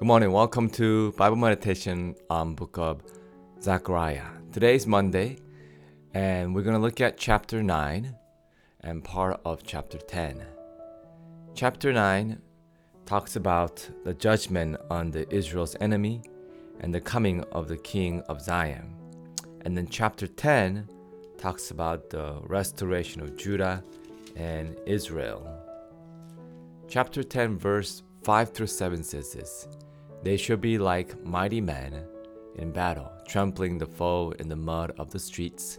Good morning. Welcome to Bible meditation on book of Zechariah. Today is Monday, and we're going to look at chapter 9 and part of chapter 10. Chapter 9 talks about the judgment on the Israel's enemy and the coming of the king of Zion. And then chapter 10 talks about the restoration of Judah and Israel. Chapter 10 verse 5 through 7 says this They shall be like mighty men in battle, trampling the foe in the mud of the streets.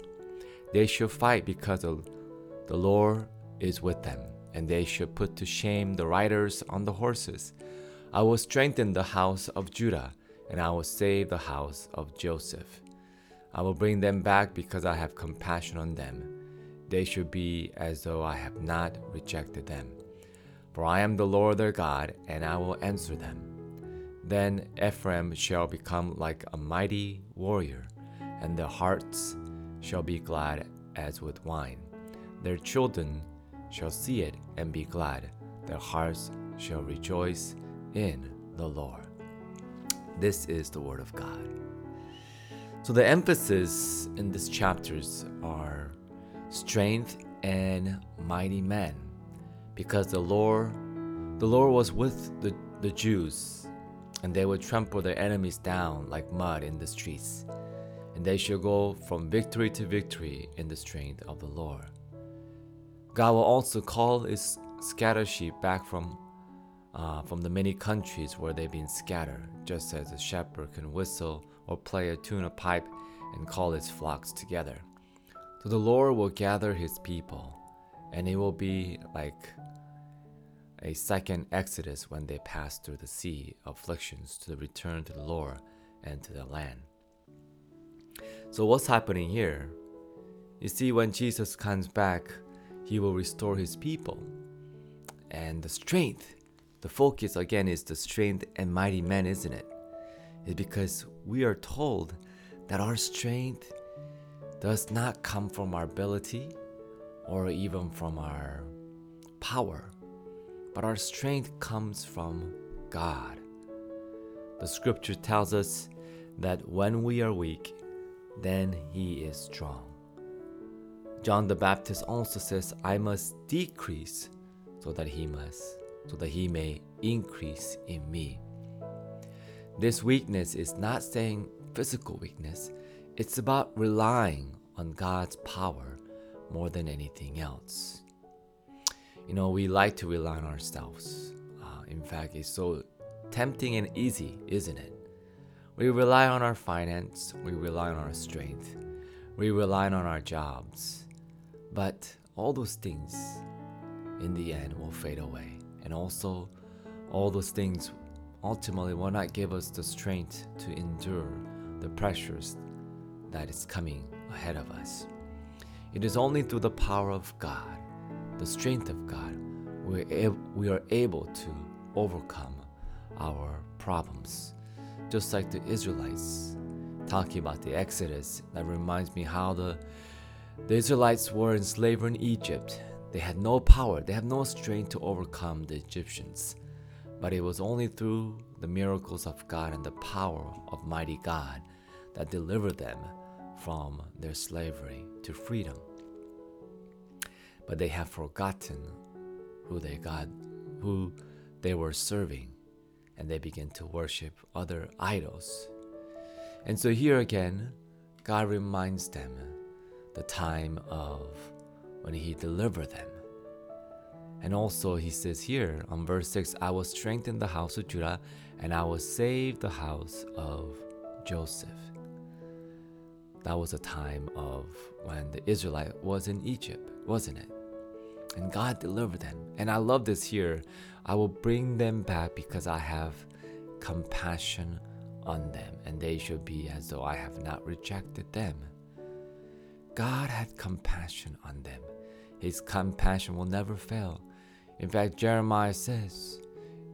They shall fight because the Lord is with them, and they shall put to shame the riders on the horses. I will strengthen the house of Judah, and I will save the house of Joseph. I will bring them back because I have compassion on them. They shall be as though I have not rejected them. For I am the Lord their God, and I will answer them. Then Ephraim shall become like a mighty warrior, and their hearts shall be glad as with wine. Their children shall see it and be glad. Their hearts shall rejoice in the Lord. This is the word of God. So the emphasis in these chapters are strength and mighty men because the Lord the Lord was with the, the Jews and they will trample their enemies down like mud in the streets and they shall go from victory to victory in the strength of the Lord. God will also call his scattered sheep back from uh, from the many countries where they've been scattered, just as a shepherd can whistle or play a tune of pipe and call his flocks together. So the Lord will gather his people, and it will be like a second exodus when they pass through the sea of afflictions to return to the Lord and to the land. So, what's happening here? You see, when Jesus comes back, he will restore his people. And the strength, the focus again is the strength and mighty men, isn't it? It's because we are told that our strength does not come from our ability or even from our power, but our strength comes from God. The scripture tells us that when we are weak, then He is strong. John the Baptist also says, I must decrease so that He must, so that He may increase in me. This weakness is not saying physical weakness, it's about relying on God's power more than anything else. You know, we like to rely on ourselves. Uh, in fact, it's so tempting and easy, isn't it? We rely on our finance, we rely on our strength, we rely on our jobs. But all those things, in the end, will fade away. And also, all those things ultimately will not give us the strength to endure the pressures that is coming ahead of us. It is only through the power of God, the strength of God, we are able to overcome our problems. Just like the Israelites, talking about the Exodus, that reminds me how the, the Israelites were in slavery in Egypt. They had no power, they had no strength to overcome the Egyptians. But it was only through the miracles of God and the power of mighty God that delivered them from their slavery to freedom. But they have forgotten who they got, who they were serving, and they begin to worship other idols. And so here again, God reminds them the time of when He delivered them. And also, He says here on verse 6 I will strengthen the house of Judah and I will save the house of Joseph. That was a time of when the Israelite was in Egypt, wasn't it? And God delivered them. And I love this here. I will bring them back because I have compassion on them, and they shall be as though I have not rejected them. God had compassion on them. His compassion will never fail. In fact, Jeremiah says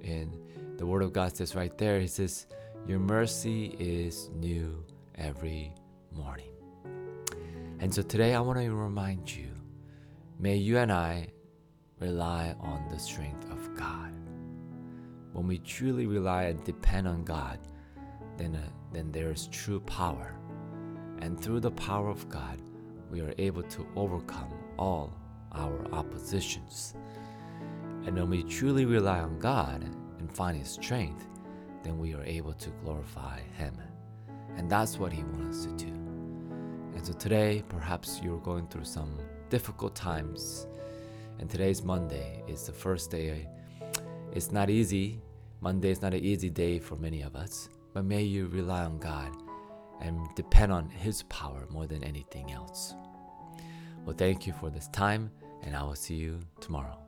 in the Word of God says right there, He says, Your mercy is new every morning. And so today I want to remind you may you and I rely on the strength of God. when we truly rely and depend on God, then, uh, then there is true power. And through the power of God, we are able to overcome all our oppositions. And when we truly rely on God and find His strength, then we are able to glorify Him. And that's what He wants us to do. And so today, perhaps you're going through some difficult times. And today's Monday is the first day. It's not easy. Monday is not an easy day for many of us. But may you rely on God and depend on His power more than anything else. Well, thank you for this time, and I will see you tomorrow.